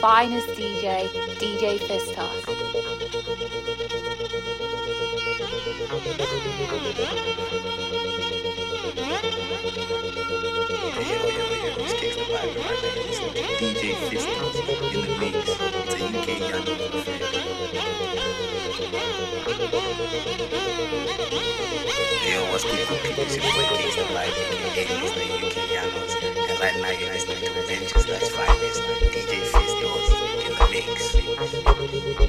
finest DJ, DJ the. Yo, what's good, people? It's your boy Gangsta Vibe, aka Mr. UK Yanos. And right now you're listening to Manchester's finest, DJ Fistos in the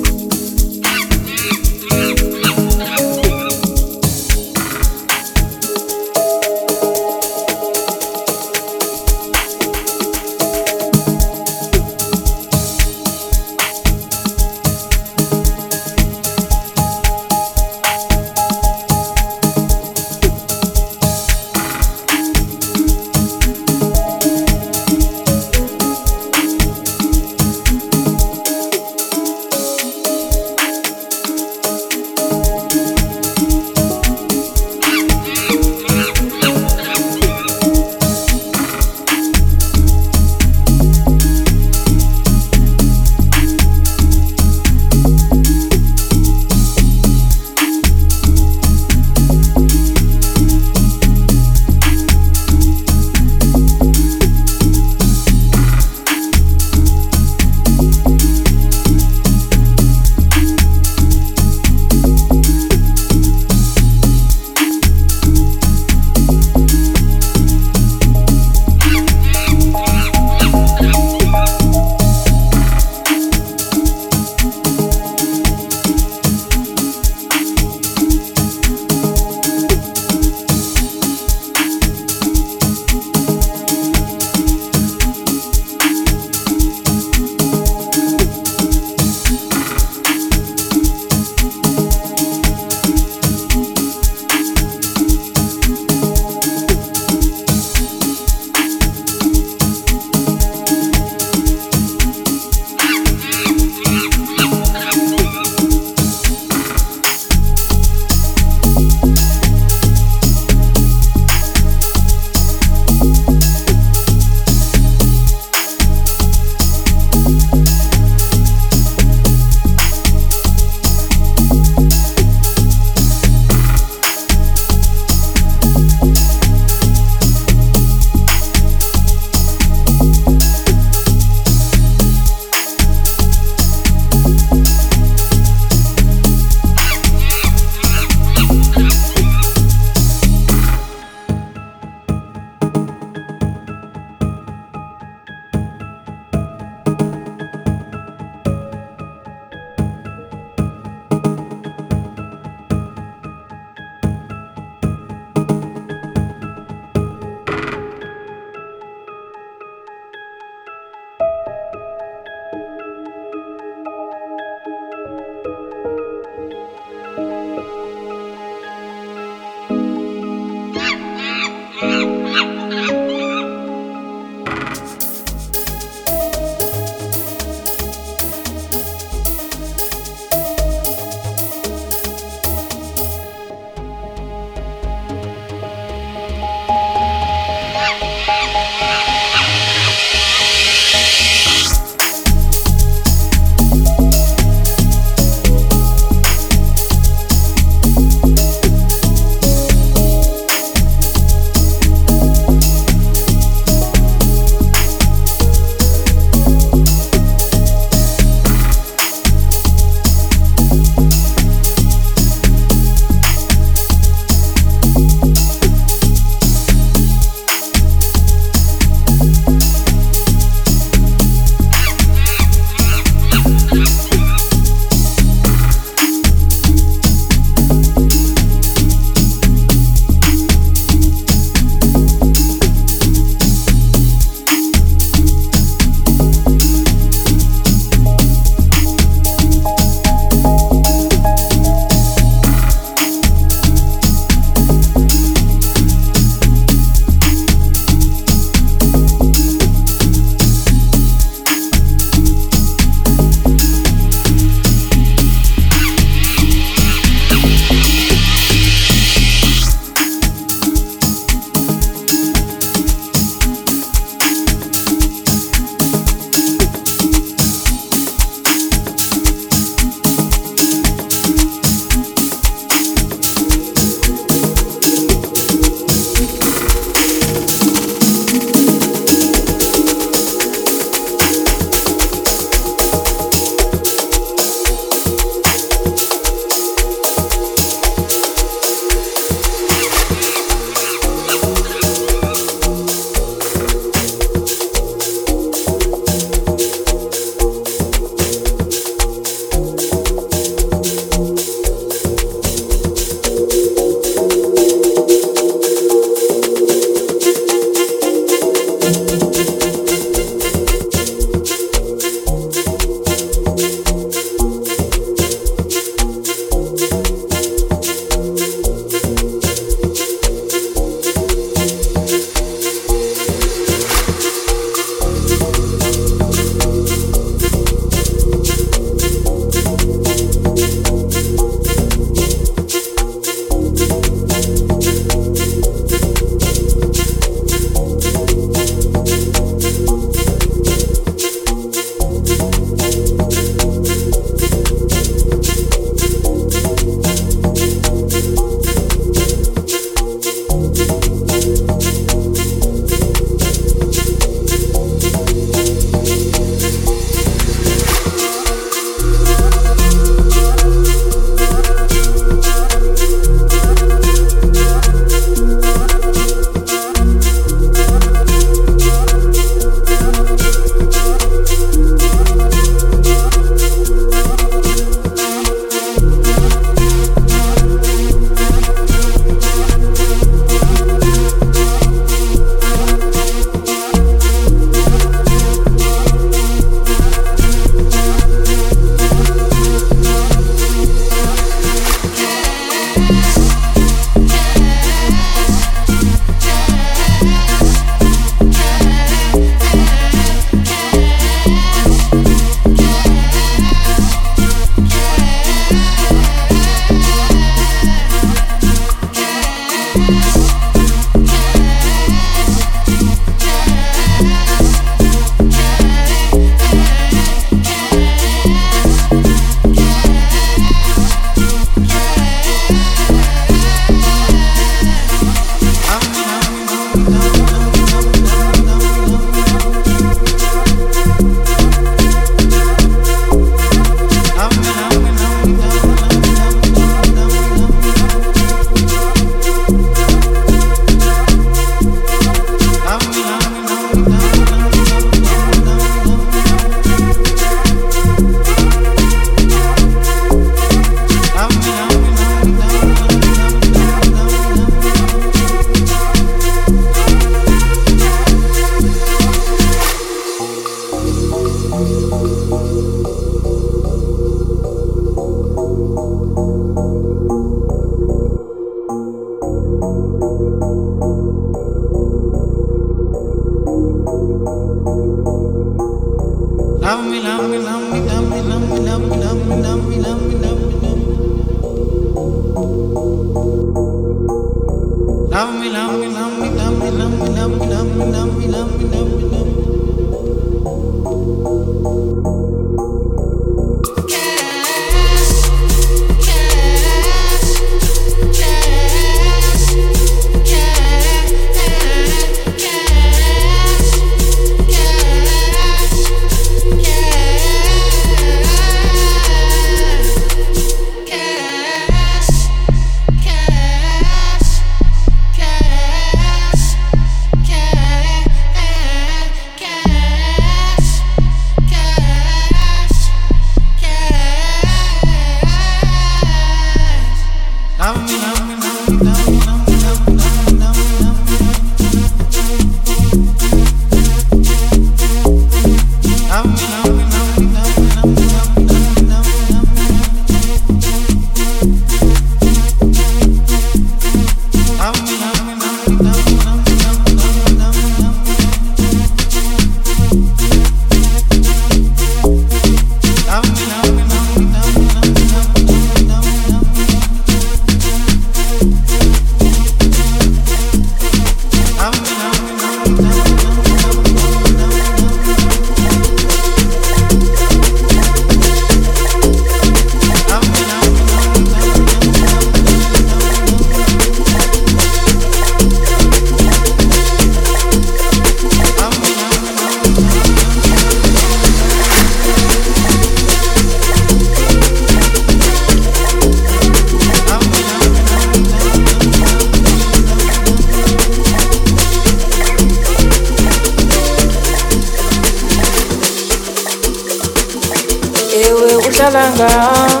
odlala ngawo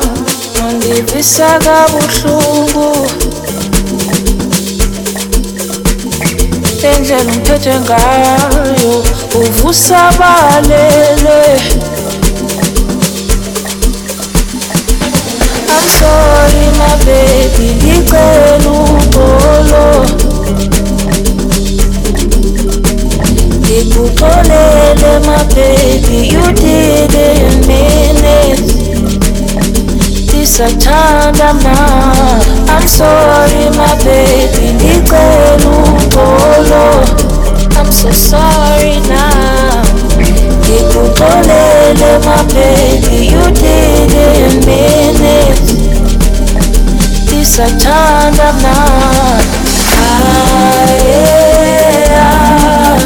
undivisa kabuhlungu lendlela ungiphethe ngayo uvusa balele I'm sorry my baby ngicela ukholo Ngikuxolele my baby you didn't mean it this a chance I'm not I'm sorry my baby Nikwenu Polo I'm so sorry now. Nikupolele my baby You didn't mean it This a chance I'm not ah, yeah.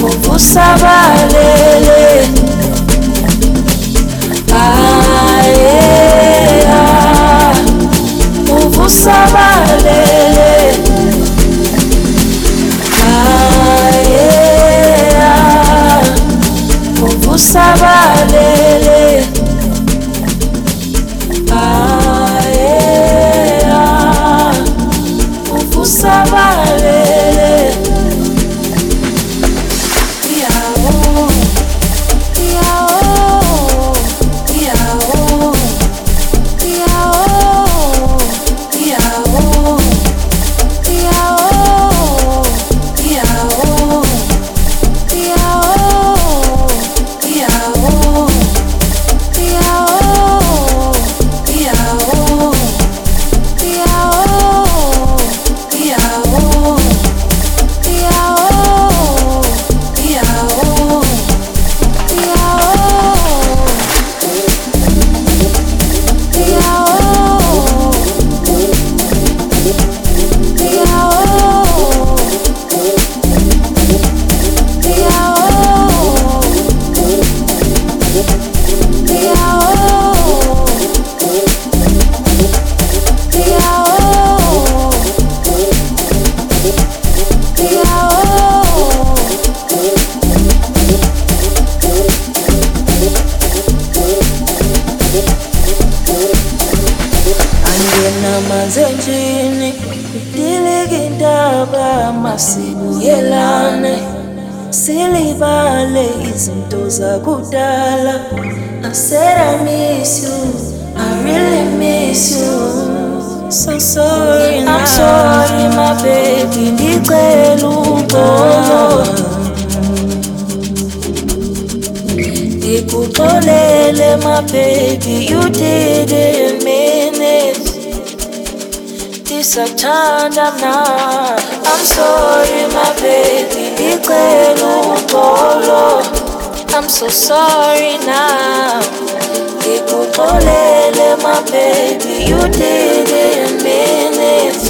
Kuvusa balele Ah yeah usabalele ayeya usabalele ah zakudala I said I miss you, I really miss you. So sorry. I'm sorry my baby, ndicela uxolo Ndikuxolele my baby, you didn't mean it Ndisakuthanda mna. I'm sorry my baby, ndicela uxolo I'm so sorry now. Ngikuxolele my baby you did it minutes.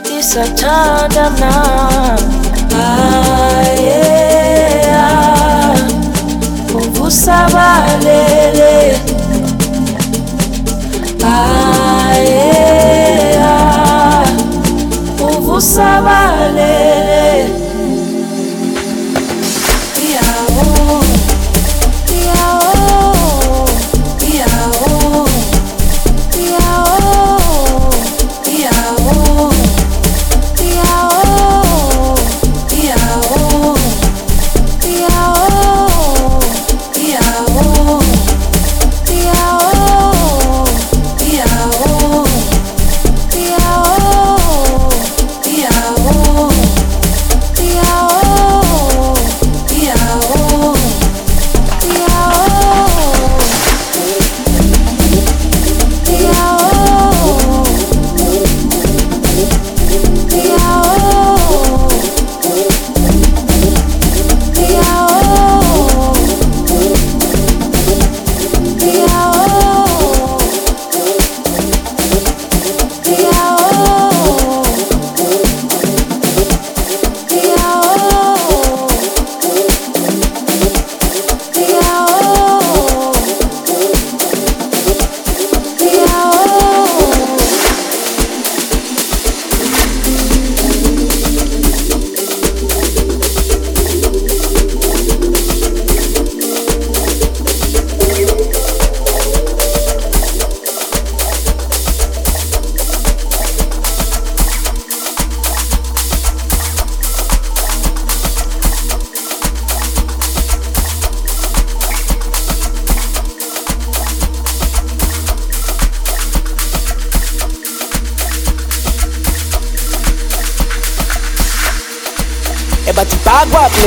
Ndisathanda mna Ah yeah. Uvusabalele aye uvusabalele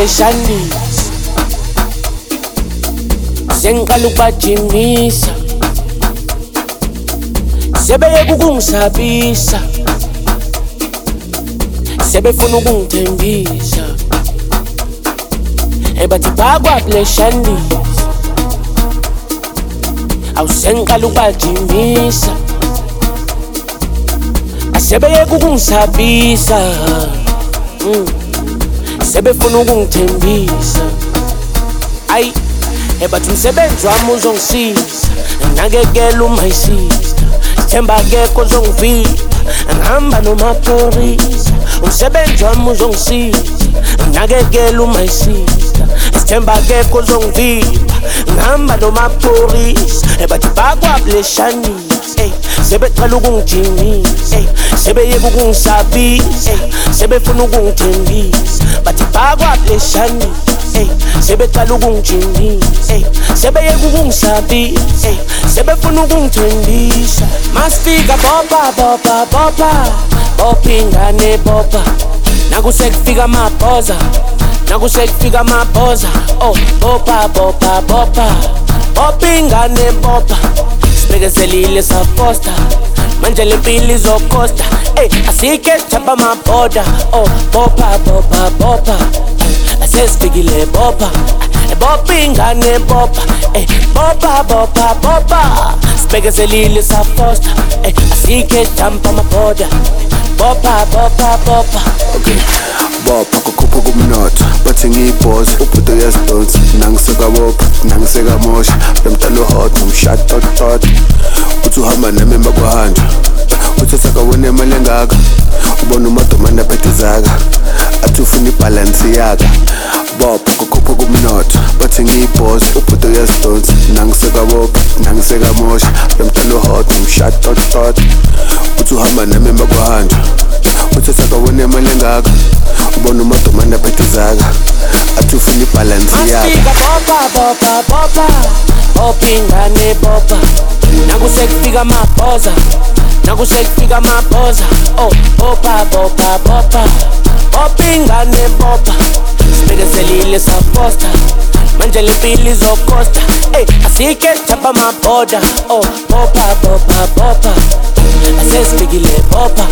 pleasantries sengiqala ukubajimisa sebeyeka ukungisabisa sebefuna ukungithembisa. Ebathi pleasantries awusengiqala ukubajimisa asebeyeka ukungisabisa mm. Sebefuna ukungithembisa. Ayi ebathi umsebenzi wami uzongisiza. Nakekela uma isister sithemba akekho ozongivika ngihamba nomaphorisa. Umsebenzi wami uzongisiza. Nakekela uma isister sithemba akekho ozongivimba ngihamba nomaphorisa. Ebathi bakwabuleshanisa sebecala ukungijimisa sebeyeka ukungisabisa sebefuna ukungithembisa bathi bakwabuleshani sebecala ukungijimisa sebeyeka ukungisabisa sebefuna ukungithembisa. Masifika bopa bopa bopa bopha ingane bopa nakusekufika amabhoza. Nakusekufika amabhoza. Oh bopa bopa bopa bopha ingane bopa Megazelile za posta. Manjele mbili zokosta hey, asike chapa maboda oh, bopa bopa bopa. Hey, asespigile bopa hey, bopa. Ingane bopa. Hey, bopa bopa bopa. Spegezelile za posta. Hey, asike chapa maboda bopa bopa bopa okay. Bopha kukhupha kumnotho. Bathi ngiyibhoza ubhudo uyazidonsa. Nangisekabopha nangisekamosha lomntana uhot nomshatotot uthi uhamba nami emba kwahanjwa uthi sakawona imali engaka. Ubona umadomanda aphethe zaka athi ufuna ibhalansi yaka bopha kukhupha kumnotho. Bathi ngiyibhoza ubhudo uyazidonsa. Nangisekabopha nangisekamosha lomntana uhot nomshatotot uthi uhamba nami emakuhanja uthi sakabona imali engaka ubona umadomane aphethezaka athi ufuna ibhalansi yakobingane bopa nakusekufika amabhoza. Nakusekufika amabhoza. Oh bopa bopa bopa bopingane bopa sibekezelile saposta. Manje le mpilo izokosta ey asike chapa maboda oh bopa bopa bopa asesifikile bopa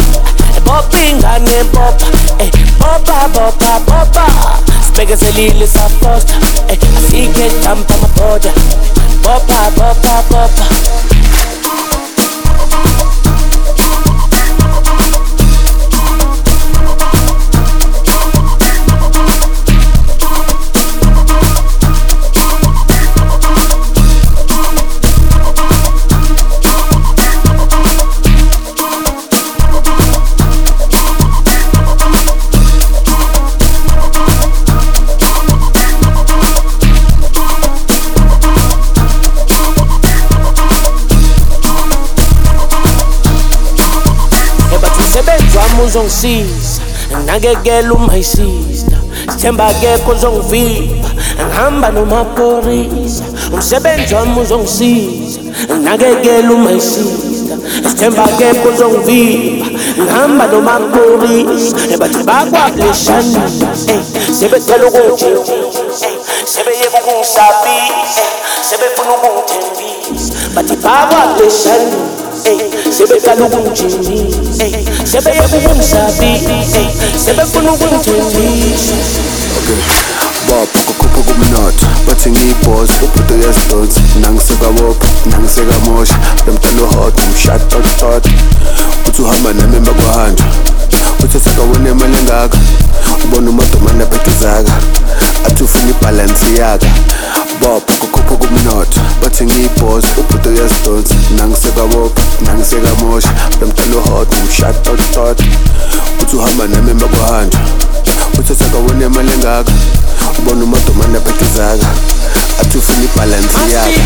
bopa ingane bopa ey bopa bopa bopa sibekezelile safosta ey asike champa maboda bopa bopa bopa uzongisiza nakekela umayisista sithemba akekho uzongiviva ngihamba nomaphorisa umsebenzi wami uzongisiza nakekela umayisista sithemba akekho uzongiviva ngihamba nomaphorisa bathi bakwableshani eh. sebecela ukungijimisa eh. sebeyeka ukungisabisa eh. sebefuna ukungithembisa bathi bakwableshani sebekala ukungijimisa eh, sebeyeka ukungisabisa eh, sebefuna ukungithembisa bopha kukhupha kumnotho bathi ngiyibhoza ubhudo yasidonsi nangisekabopha nangisekamosha lo mntana uhot umshatotot uthi uhamba nami emakuhanjwa uthetha kawona imali engaka ubona umadomane aphethe zaka athi ufuna ibhalansi yaka bopha umnotho bathi ngiyibhosi ubhudo uyazidonsa nangisekabopha nangisekamosha bemdala uhot umshatotot uthi uhamba nami emakuhanjwa uthi sakawona imali engaka ubona umodo mandaphethezaka athi ufuna ibhalansi yaka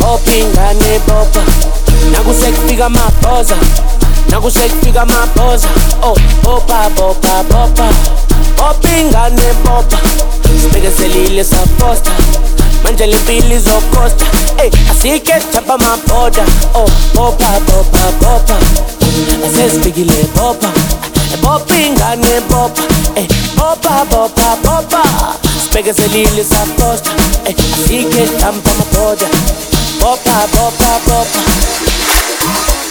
bopha ingane bopha nakusekufika amabhoza nakusekufika amabhoza oh bopha bopha bopha opingane popa. Sibekezelile saposta manje limbili zokosta ey asike thapa maboda o oh, popa popa popa. Asesibikile popa. Bopingane popa. Ey popa popa popa. Sibekezelile saposta ey asike thapa maboda popa popa popa.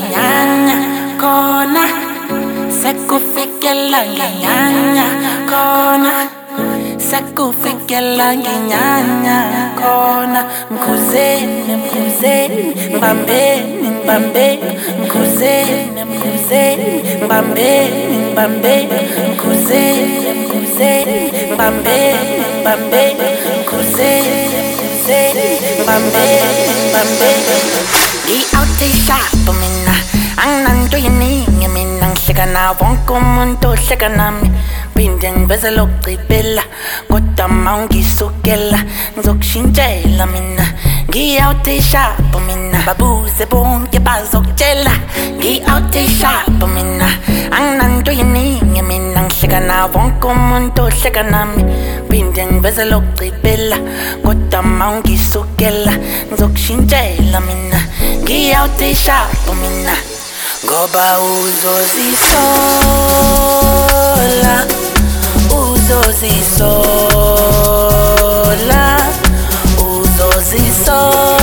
Ngenyanya khona sekufikela ngenyanya khona sekufikela ngenyanya khona mkhuzeni mkhuzeni mbambeni mbambeni. Mkhuzeni mkhuzeni mbambeni mbambeni. Mkhuzeni mkhuzeni mbambeni mbambeni. Mkhuzeni mkhuzeni mbambeni mbambeni. Eshapho mina anginanto yeningi mina ngihleka nawo wonke umuntu ohleka nami phinde ngiveze lokugcibela kodwa ma ungisukela ngizokushintshela mina ngi-out eshapho mina babuze bonke bazokutshela ngi-out eshapho mina anginanto yeningi mina ngihleka nawo wonke umuntu ohleka nami phinde ngiveze lokugcibela kodwa ma ungisukela ngizokushintshela mina ngi-out eshapho mina ngoba uzozisola uzozisola uzozisola